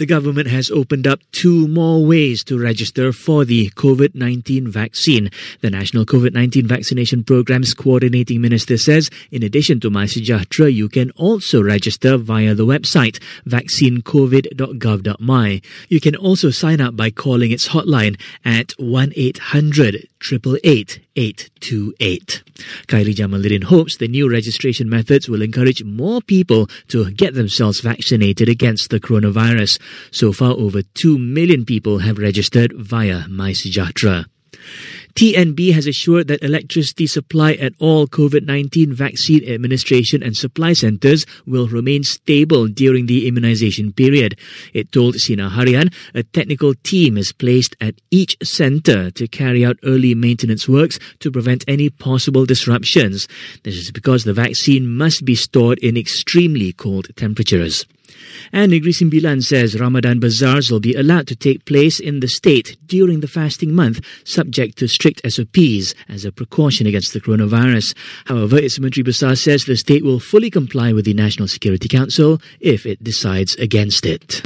The government has opened up two more ways to register for the COVID 19 vaccine. The National COVID 19 Vaccination Program's coordinating minister says in addition to MySejahtera, you can also register via the website vaccinecovid.gov.my. You can also sign up by calling its hotline at 1 800 888 828. Khairy Jamaluddin hopes the new registration methods will encourage more people to get themselves vaccinated against the coronavirus. So far, over 2 million people have registered via MySejahtera. TNB has assured that electricity supply at all COVID 19 vaccine administration and supply centres will remain stable during the immunisation period. It told Sinar Harian a technical team is placed at each centre to carry out early maintenance works to prevent any possible disruptions. This is because the vaccine must be stored in extremely cold temperatures. And Negeri Sembilan says Ramadan bazaars will be allowed to take place in the state during the fasting month, subject to strict SOPs as a precaution against the coronavirus. However, its Menteri Besar says the state will fully comply with the National Security Council if it decides against it.